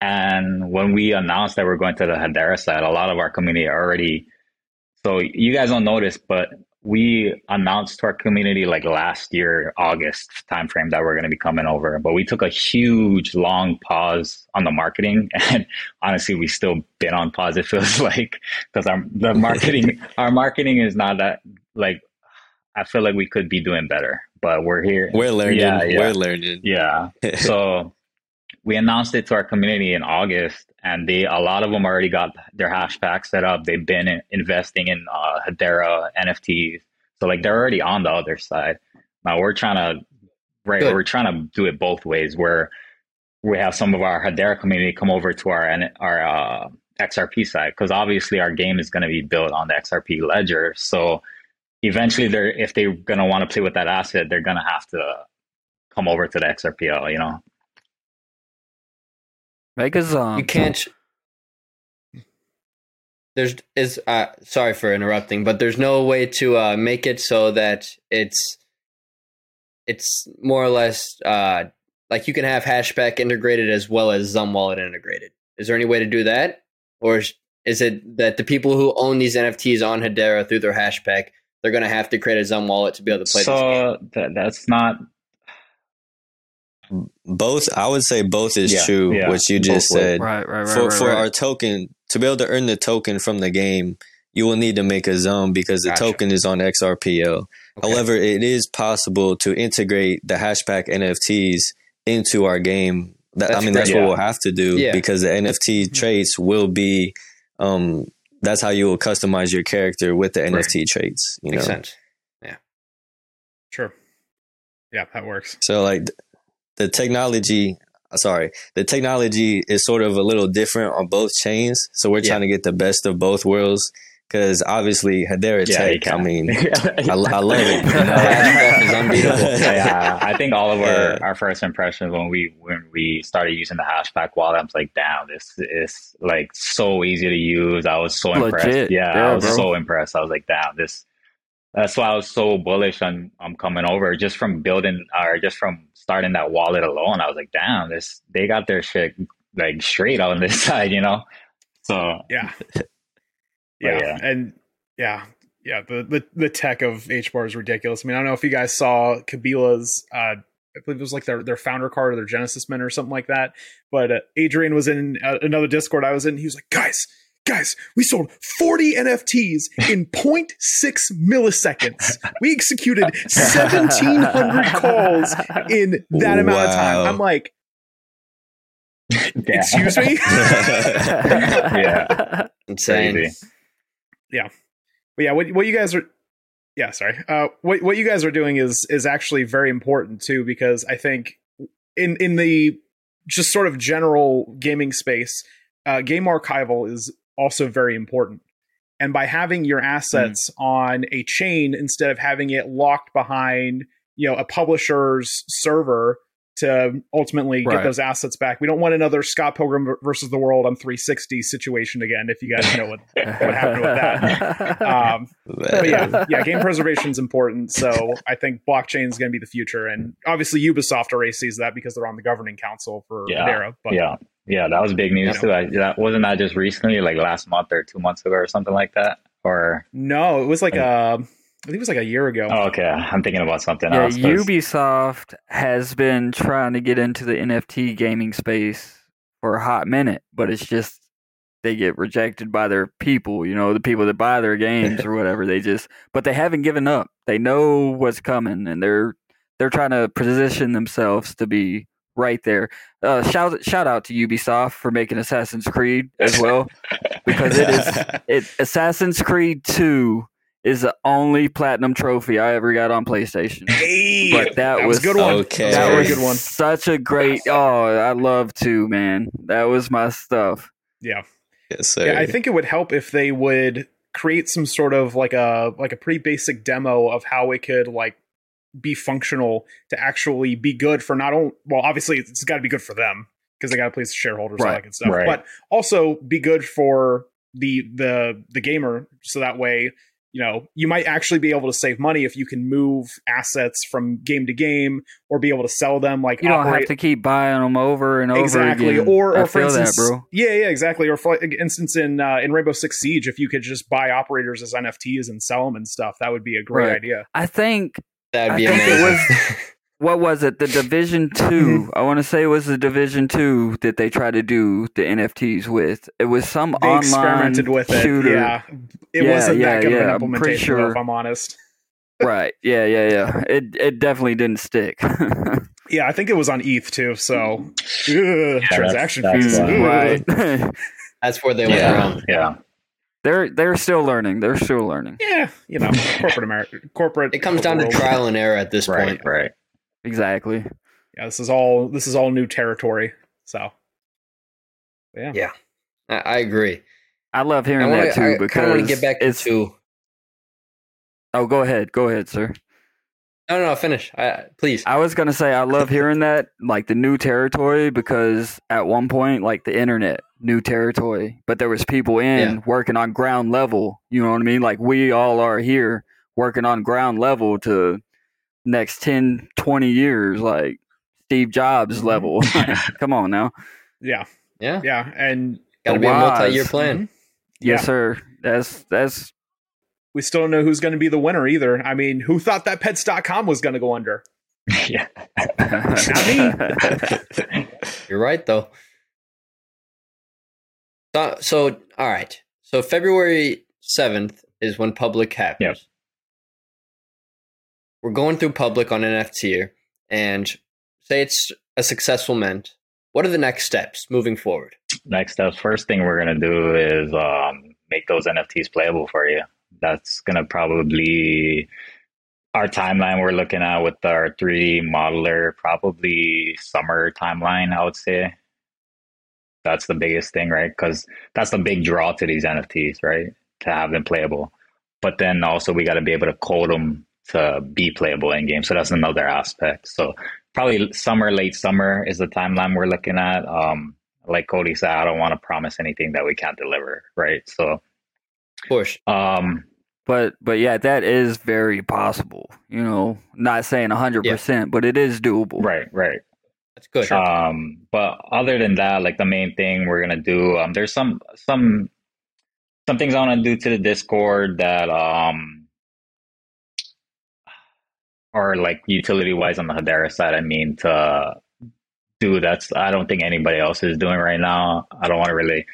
And when we announced that we're going to the Hedera side, a lot of our community already. So you guys don't notice, but we announced to our community like last year, August timeframe that we're going to be coming over. But we took a huge long pause on the marketing, (laughs) and honestly, we still been on pause. It feels (laughs) like because our the (laughs) marketing our marketing is not that like I feel like we could be doing better, but we're here. We're learning. Yeah, yeah. We're learning. Yeah. So we announced it to our community in August, and they a lot of them already got their hash pack set up. They've been investing in uh, Hedera NFTs, so like they're already on the other side. Now we're trying to right. Good. We're trying to do it both ways, where we have some of our Hedera community come over to our our uh, XRP side because obviously our game is going to be built on the XRP ledger. So eventually, they're if they're going to want to play with that asset, they're going to have to come over to the XRPL. You know. Make a zone. You can't. There's is uh sorry for interrupting, but there's no way to uh make it so that it's it's more or less uh like you can have HashPack integrated as well as Xumm wallet integrated. Is there any way to do that, or is, is it that the people who own these NFTs on Hedera through their HashPack they're going to have to create a Xumm wallet to be able to play this game? So that, that's not. Both, I would say both is Yeah, true. yeah, what you just said. Right, right, right. for right, for right. our token to be able to earn the token from the game, you will need to make a zone because the Gotcha. token is on XRPL. Okay. However, it is possible to integrate the HashPack NFTs into our game. That, I That's mean, that's great. what we'll have to do Yeah. because the NFT traits will be. Um, that's how you will customize your character with the Right. NFT traits. You makes know, sense. Yeah sure. Yeah, that works. So like th- the technology, sorry, the technology is sort of a little different on both chains. So we're Yeah. trying to get the best of both worlds because obviously Hedera Yeah, you Tech. I mean, (laughs) I, I love it. you know? (laughs) That is unbeatable. yeah, I think all of our, Yeah. our first impressions when we when we started using the HashPack wallet, I was like, damn, this is like so easy to use. I was so Legit. impressed. Yeah, Yeah, I was bro. so impressed. I was like, damn, this. That's why I was so bullish on on coming over just from building or just from starting that wallet alone. I was like, damn, this they got their shit like straight on this (laughs) side, you know. So Yeah. (laughs) yeah. yeah. And yeah. Yeah. The, the the tech of HBAR is ridiculous. I mean, I don't know if you guys saw Kabila's uh I believe it was like their, their founder card or their Genesis mint or something like that. But uh, Adrian was in uh, another Discord I was in. He was like, guys, guys, we sold 40 NFTs in (laughs) 0.6 milliseconds. We executed 1,700 calls in that amount of time. I'm like, yeah. excuse me? (laughs) Yeah. (laughs) Insane. Crazy. But yeah, what what you guys are yeah, sorry. Uh what what you guys are doing is is actually very important too because I think in in the just sort of general gaming space, uh game archival is also very important. And by having your hmm. assets on a chain instead of having it locked behind, you know, a publisher's server to ultimately get Right. those assets back. We don't want another Scott Pilgrim versus the World on 360 situation again if you guys know what what happened with that. (laughs) Um, but yeah, yeah, game preservation is important. So I think blockchain is going to be the future, and obviously Ubisoft already sees that because they're on the governing council for Yeah, Hedera. But yeah, yeah, that was big news You too. I, that wasn't that just recently, like last month or two months ago or something like that. Or no, it was like uh, I think it was like a year ago. Oh, okay. I'm thinking about something Yeah, else. 'cause- Ubisoft has been trying to get into the NFT gaming space for a hot minute, but it's just they get rejected by their people, you know, the people that buy their games or (laughs) whatever. They just but they haven't given up. They know what's coming and they're they're trying to position themselves to be right there. Uh, shout shout out to Ubisoft for making Assassin's Creed as well because it is (laughs) it Assassin's Creed 2 is the only platinum trophy I ever got on PlayStation. Hey, But that was, was- a good one. Okay. That was a That very was good one. such a great. Oh, I love to man. That was my stuff. Yeah. yes, sir. Yeah, I think it would help if they would create some sort of like a like a pretty basic demo of how it could like be functional to actually be good for not only well obviously it's got to be good for them because they got to please the shareholders and all Right, that good stuff right. but also be good for the the the gamer so that way you know you might actually be able to save money if you can move assets from game to game or be able to sell them like You don't have to keep buying them over and over exactly again. or I or for feel instance that, bro. yeah yeah exactly or for instance in uh, in rainbow six siege if you could just buy operators as nfts and sell them and stuff that would be a great Right. idea I think That'd be I think it amazing. (laughs) what was it? The Division. (laughs) 2. I want to say it was the Division 2 that they tried to do the NFTs with. It was some they online experimented with it shooter. yeah it Yeah, wasn't yeah, that good of yeah, an I'm pretty implementation though, sure- if i'm honest (laughs) right. Yeah, yeah, yeah. It it definitely didn't stick. (laughs) yeah i think it was on eth too so ugh, transaction that's fees why. right. That's where they went yeah, wrong. yeah. they're they're still learning. They're still learning. yeah you know corporate america corporate It comes down to world. trial and error at this Right, point. right. Exactly. yeah this is all this is all new territory so yeah Yeah. I, I agree. I love I, hearing wanna, that too I because kind of want to get back it's, to. Oh, go ahead. Go ahead, sir. No, no, no, finish. I, please. I was gonna say I love hearing that, like the new territory, because at one point, like the internet, new territory, but there was people in Yeah. working on ground level. You know what I mean? Like we all are here working on ground level to next 10, 20 years, like Steve Jobs Mhm. level. (laughs) Come on now. yeah Yeah. yeah and Got to The be a multi-year plan. Mhm. Yes, Yeah. sir. That's that's we still don't know who's going to be the winner either. I mean, who thought that pets.com was going to go under? (laughs) yeah. (laughs) You're right, though. So, so, all right. So February seventh is when public happens. Yep. We're going through public on NFT and say it's a successful mint. What are the next steps moving forward? Next up, first thing we're gonna do is um, make those NFTs playable for you. That's gonna probably our timeline we're looking at with our 3D modeler, probably summer timeline, I would say. That's the biggest thing, right? Because that's the big draw to these NFTs, right? To have them playable. But then also we got to be able to code them to be playable in game. So that's another aspect. So probably summer, late summer is the timeline we're looking at. Um, like Cody said, I don't want to promise anything that we can't deliver, right? So, Of course. um, but but yeah, that is very possible. You know, not saying hundred percent, but it is doable. right, right. That's good. Um, but other than that, like the main thing we're gonna do, um, there's some some some things I want to do to the Discord that um are like utility wise on the Hedera side. I mean to do that's I don't think anybody else is doing right now. I don't want to really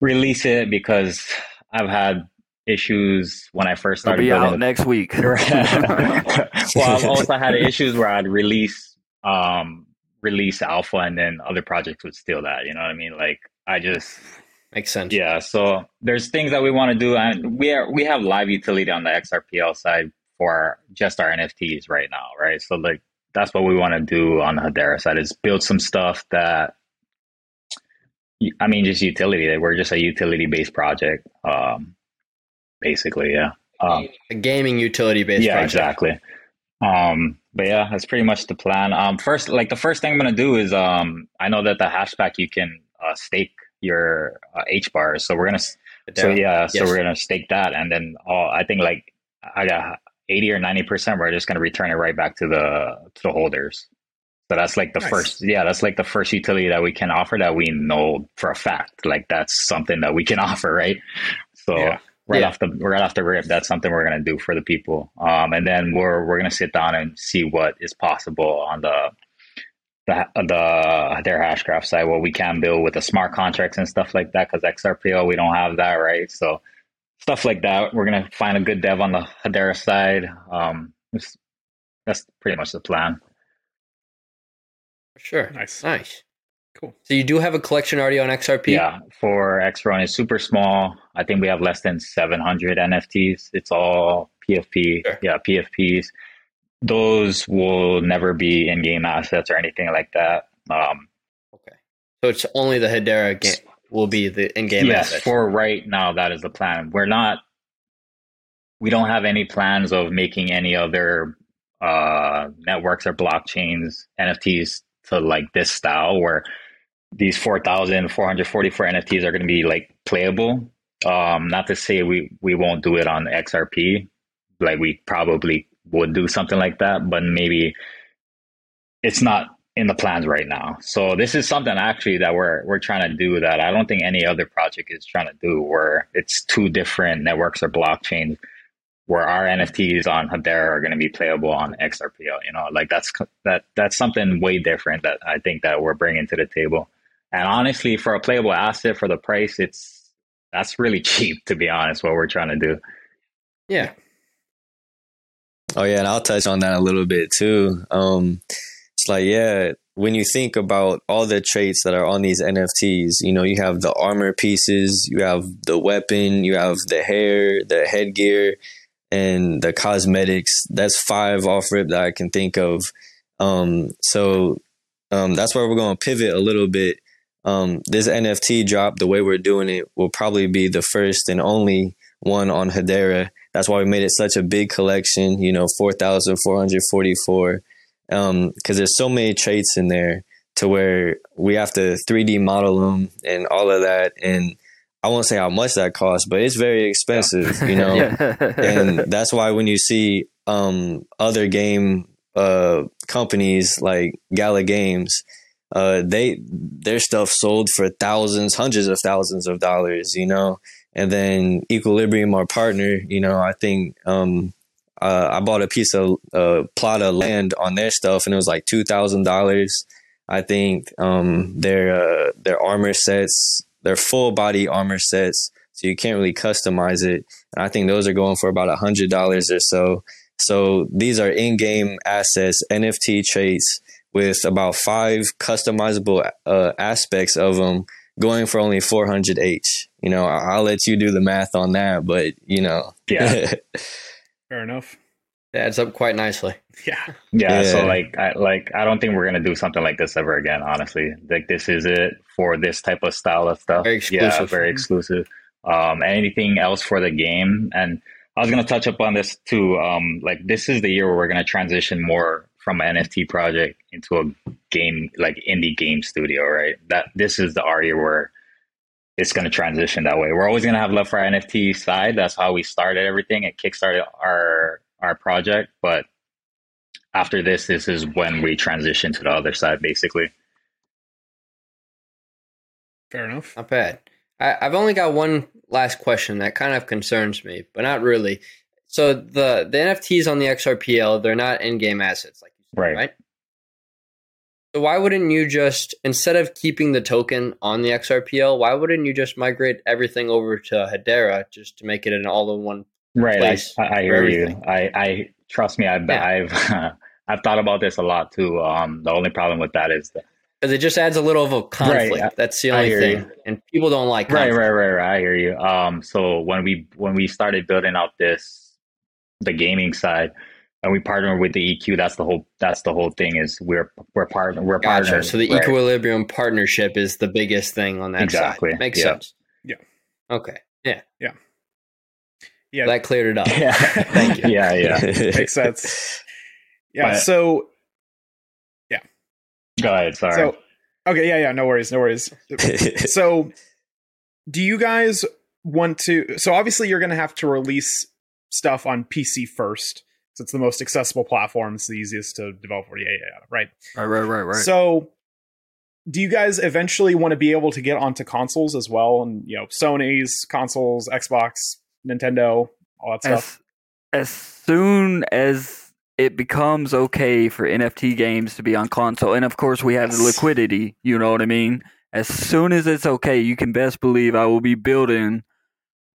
release it because I've had issues when I first It'll started be out the next week. (laughs) (laughs) well, I've also had issues where I'd release um release alpha and then other projects would steal that. You know what I mean? Like I just Makes sense. yeah. So there's things that we want to do, and we are we have live utility on the XRPL side for just our NFTs right now, right? So like that's what we want to do on the Hedera side is build some stuff that. I mean, just utility. We're just a utility-based project, um, basically. Yeah. Um, A gaming utility-based yeah, project. exactly. Um, but yeah, that's pretty much the plan. Um, first, like the first thing I'm gonna do is um, I know that the HashPack you can uh, stake your uh, HBARs, so we're gonna so yeah, so Yes. we're gonna stake that, and then all I think like I got eighty or ninety percent. We're just gonna return it right back to the to the holders. So that's like the Nice. first, yeah, that's like the first utility that we can offer that we know for a fact, like that's something that we can (laughs) offer, right? So Yeah. right Yeah. off the right off the rip. That's something we're gonna do for the people. Um, and then we're we're gonna sit down and see what is possible on the the the their hashgraph side, what we can build with the smart contracts and stuff like that. Because XRPL, we don't have that, right? So stuff like that. We're gonna find a good dev on the Hedera side. Um, that's pretty much the plan. Sure. Nice. Nice. Cool. So you do have a collection already on XRP? Yeah, for xRonin is super small. I think we have less than 700 NFTs. It's all PFP. Sure. Yeah, PFPs. Those will never be in-game assets or anything like that. Um, Okay. So it's only the Hedera game will be the in-game yes, asset. for right now, that is the plan. We're not. We don't have any plans of making any other uh, networks or blockchains NFTs to like this style where these 4,444 NFTs are going to be like playable. Um, not to say we, we won't do it on XRP. Like we probably would do something like that, but maybe it's not in the plans right now. So this is something actually that we're we're trying to do that I don't think any other project is trying to do where it's two different networks or blockchains where our NFTs on Hedera are going to be playable on XRPL. You know, like that's that that's something way different that I think that we're bringing to the table. And honestly, for a playable asset for the price, it's that's really (laughs) cheap to be honest. What we're trying to do. yeah. Oh yeah, and I'll touch on that a little bit too. Um, it's like yeah, when you think about all the traits that are on these NFTs, you know, you have the armor pieces, you have the weapon, you have the hair, the headgear, and the cosmetics. That's five off rip that I can think of. Um, so um, that's where we're going to pivot a little bit. Um, this NFT drop, the way we're doing it, will probably be the first and only one on Hedera. That's why we made it such a big collection, you know, 4,444. Um, cause there's so many traits in there to where we have to 3D model them and all of that. And I won't say how much that costs, but it's very expensive, you know? (laughs) and that's why when you see um, other game uh, companies like Gala Games, uh, they their stuff sold for thousands, hundreds of thousands of dollars, you know. And then Equilibrium, our partner, you know, I think um, uh, I bought a piece of uh, plot of land on their stuff, and it was like two thousand dollars. I think um, their uh, their armor sets, their full body armor sets, so you can't really customize it. And I think those are going for about a hundred dollars or so. So these are in-game assets, NFT traits with about five customizable uh, aspects of them, going for only 400 H. You know, I- I'll let you do the math on that, but you know, Yeah. (laughs) Fair enough. It adds up quite nicely. (laughs) Yeah. Yeah, so like I like I don't think we're gonna do something like this ever again, honestly. Like this is it for this type of style of stuff. Very Yeah, exclusive. very exclusive. Um anything else for the game. And I was gonna touch up on this too. Um like this is the year where we're gonna transition more from an NFT project into a game like indie game studio, right? That this is the our year where it's going to transition that way. We're always going to have love for our NFT side. That's how we started everything. It kickstarted our our project, but after this, this is when we transition to the other side, basically. Fair enough. Not bad. I, I've only got one last question that kind of concerns me, but not really. So the the NFTs on the XRPL, they're not in-game assets, like you said, Right. right? So why wouldn't you just instead of keeping the token on the XRPL, why wouldn't you just migrate everything over to Hedera just to make it an all-in-one? Right. Place I, I hear you. I, I trust me. I've Yeah. I've (laughs) I've thought about this a lot too. Um, the only problem with that is that Because it just adds a little of a conflict. I- That's the only thing, you. and people don't like right, right, right, right. I hear you. Um, so when we when we started building out this the gaming side, and we partner with the EQ, that's the whole that's the whole thing. Is we're we're partner we're Gotcha. partners. So the right? equilibrium partnership is the biggest thing on that Exactly. side. Makes Yeah. sense. Yeah. Okay. Yeah. Yeah. Yeah. That cleared it up. Yeah. (laughs) Thank you. Yeah, yeah. (laughs) Makes sense. Yeah. But- so Yeah. Go ahead. Sorry. so okay. Yeah. Yeah. No worries. No worries. (laughs) so do you guys want to so obviously you're going to have to release stuff on pc first so it's the most accessible platform it's the easiest to develop for yeah, yeah, yeah right right, right, right, right. so do you guys eventually want to be able to get onto consoles as well and you know sony's consoles xbox Nintendo, all that stuff? As as soon as it becomes okay for NFT games to be on console, and of course we have the liquidity. You know what I mean. As soon as it's okay, you can best believe I will be building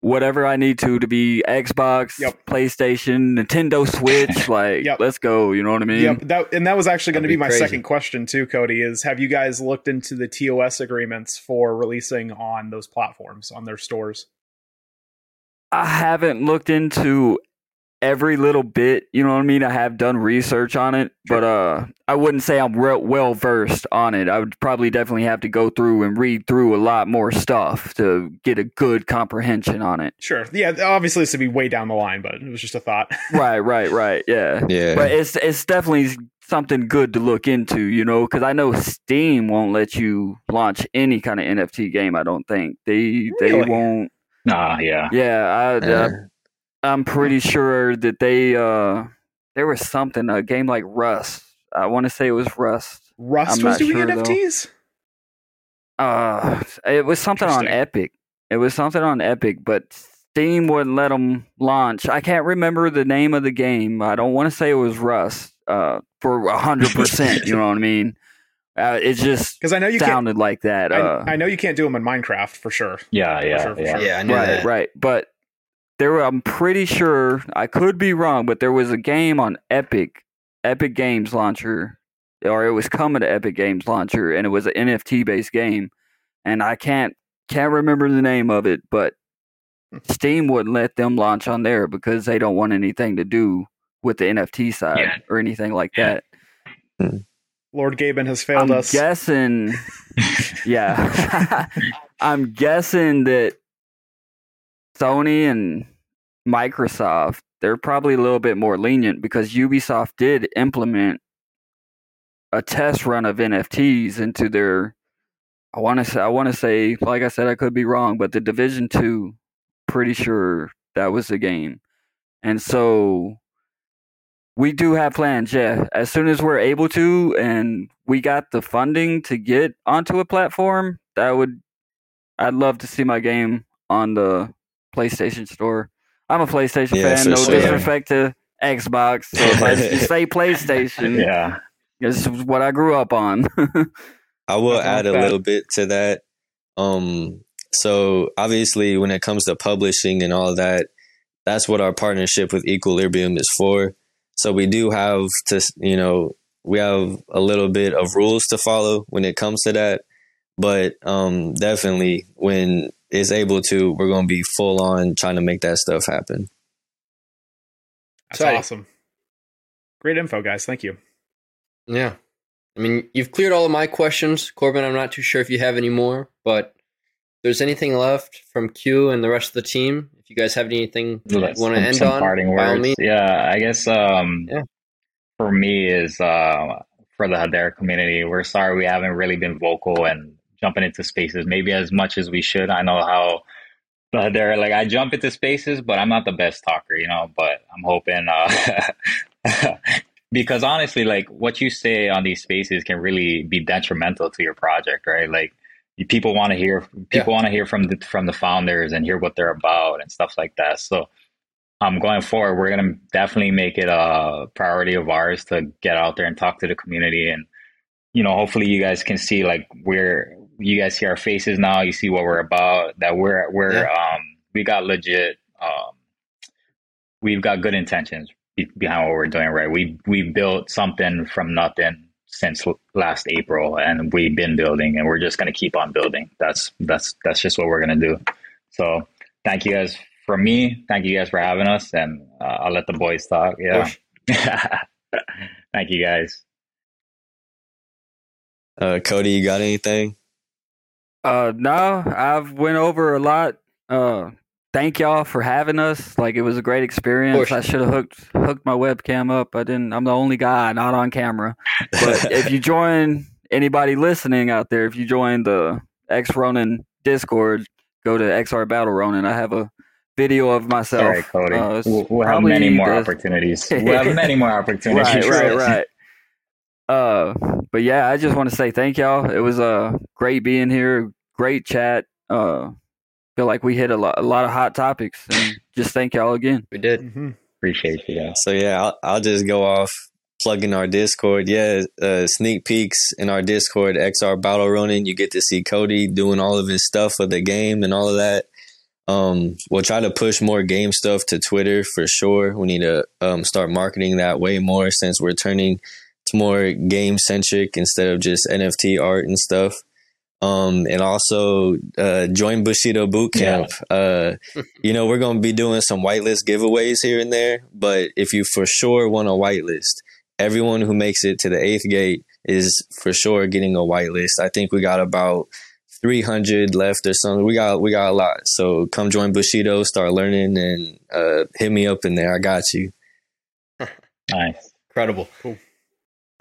whatever I need to to be Xbox, Yep. PlayStation, Nintendo Switch. (laughs) Like, Yep. let's go. You know what I mean? Yep, that and that was actually going to be be my crazy. second question too, Cody. Is have you guys looked into the TOS agreements for releasing on those platforms on their stores? I haven't looked into every little bit. You know what I mean? I have done research on it, but uh, I wouldn't say I'm re- well versed on it. I would probably definitely have to go through and read through a lot more stuff to get a good comprehension on it. Sure. Yeah. Obviously, this would be way down the line, but it was just a thought. (laughs) right, right, right. Yeah, Yeah. but it's it's definitely something good to look into. You know, because I know Steam won't let you launch any kind of NFT game. I don't think they they won't. Nah, yeah. Yeah, I, I Yeah. I'm pretty sure that they uh there was something a game like Rust. I want to say it was Rust. Rust I'm was doing sure, though. NFTs. Uh, it was something on Epic. It was something on Epic, but Steam wouldn't let them launch. I can't remember the name of the game. I don't want to say it was Rust. Uh, for a hundred percent. You know what I (laughs) mean? Uh, it just Because I know you sounded like that. Uh, I, I know you can't do them in Minecraft for sure. Yeah, yeah, sure, for yeah. sure. Yeah, I knew right, that. right. But there, were, I'm pretty sure I could be wrong, but there was a game on Epic, Epic Games launcher, or it was coming to Epic Games launcher, and it was an NFT based game, and I can't can't remember the name of it, but Steam wouldn't let them launch on there because they don't want anything to do with the NFT side Yeah. or anything like Yeah. that. Hmm. Lord Gaben has failed I'm us. guessing. (laughs) yeah, (laughs) I'm guessing that Sony and Microsoft they're probably a little bit more lenient because Ubisoft did implement a test run of NFTs into their. I want to say, I want to say, like I said, I could be wrong, but the Division Two, pretty sure that was the game, and so we do have plans. Yeah, as soon as we're able to, and we got the funding to get onto a platform, that would, I'd love to see my game on the PlayStation Store. I'm a PlayStation Yeah, fan. No disrespect to Xbox. So if I (laughs) say PlayStation, Yeah. this is what I grew up on. (laughs) I will add a little bit to that. Um, so obviously, when it comes to publishing and all that, that's what our partnership with Equilibrium is for. So we do have to, you know, we have a little bit of rules to follow when it comes to that. But um, definitely, when it's able to, we're going to be full on trying to make that stuff happen. That's Sorry. awesome. Great info, guys. Thank you. Yeah. I mean, you've cleared all of my questions, Corbin. I'm not too sure if you have any more, but if there's anything left from Q and the rest of the team, if you guys have anything you Let's- want to end on, parting words. means. Yeah, I guess um, Yeah. for me is uh, for the Hedera community. We're sorry we haven't really been vocal and jumping into spaces maybe as much as we should. I know how but they're like I jump into spaces, but I'm not the best talker, you know. But I'm hoping uh, (laughs) because honestly, like what you say on these spaces can really be detrimental to your project, right? Like people want to hear people want to hear from the from the founders and hear what they're about and stuff like that. So um, going forward, we're gonna definitely make it a priority of ours to get out there and talk to the community, and you know, hopefully, you guys can see like we're you guys see our faces now. You see what we're about. That we're we're um we got legit um we've got good intentions be- behind what we're doing. Right, we we built something from nothing since l- last April, and we've been building, and we're just gonna keep on building. That's that's that's just what we're gonna do. So thank you guys from me. Thank you guys for having us, and uh, I'll let the boys talk. Yeah. (laughs) thank you guys. Uh, Cody, you got anything? Uh, no, I've went over a lot. Uh, thank y'all for having us. Like it was a great experience. I should have hooked hooked my webcam up. I didn't. I'm the only guy not on camera. But if you (laughs) join anybody listening out there, if you join the xRonin Discord, go to XR Battle Ronin. I have a video of myself. Sorry, Cody. Uh, we'll, we'll have many more opportunities. We'll have (laughs) many more opportunities. right, right, (laughs) right. Uh, but yeah, I just want to say thank y'all. It was uh great being here. Great chat. Uh, feel like we hit a lot, a lot of hot topics, and just thank y'all again. We did. Mm-hmm. Appreciate you guys. So yeah, I'll, I'll just go off plugging our Discord. Yeah, uh, sneak peeks in our Discord, XR Battle Ronin. You get to see Cody doing all of his stuff for the game and all of that. Um, we'll try to push more game stuff to Twitter for sure. We need to um, start marketing that way more since we're turning to more game centric instead of just NFT art and stuff. Um, and also uh, join Bushido Boot Camp. Uh, (laughs) you know, we're going to be doing some whitelist giveaways here and there, but if you for sure want a whitelist, everyone who makes it to the eighth gate is for sure getting a whitelist. I think we got about 300 left or something. We got we got a lot. So come join Bushido, start learning, and uh, hit me up in there. I got you. (laughs) Nice. Incredible. Cool.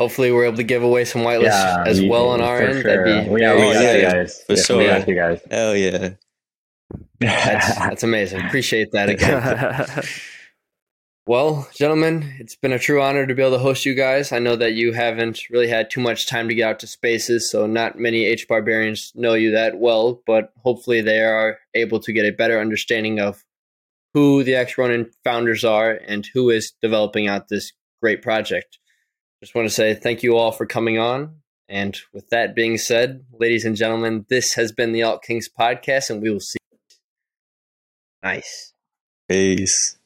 Hopefully, we're able to give away some whitelists Yeah, as you- well on our for end. Sure. That'd be We got, we Oh, got yeah, you guys. for Yeah, sure. We got you guys. Hell yeah. (laughs) (laughs) that's, that's amazing. Appreciate that again. (laughs) Well, gentlemen, it's been a true honor to be able to host you guys. I know that you haven't really had too much time to get out to spaces, so not many HBARbarians know you that well, but hopefully they are able to get a better understanding of who the xRonin founders are and who is developing out this great project. Just want to say thank you all for coming on. And with that being said, ladies and gentlemen, this has been the Alt Kings podcast, and we will see. You. Nice. Peace.